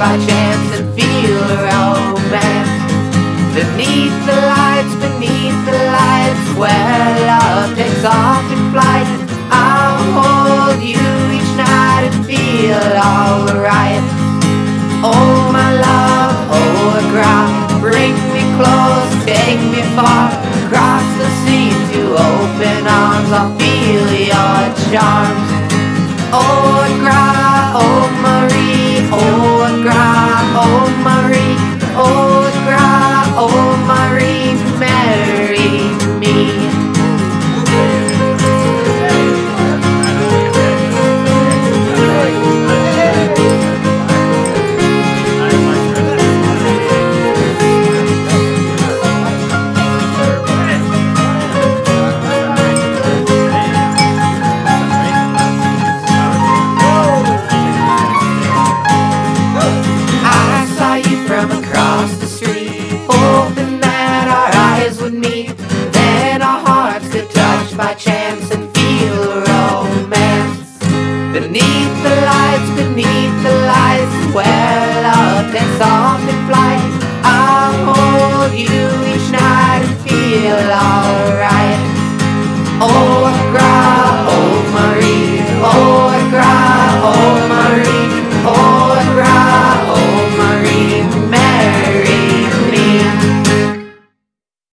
by chance and feel our romance. Beneath the lights, beneath the lights, where love takes off in flight. I'll hold you each night and feel alright. Oh my love, oh a ghra, bring me close, take me far, across the sea to open arms. I'll feel your charms. Oh a meet. Then our hearts could touch by chance and feel romance. Beneath the lights, beneath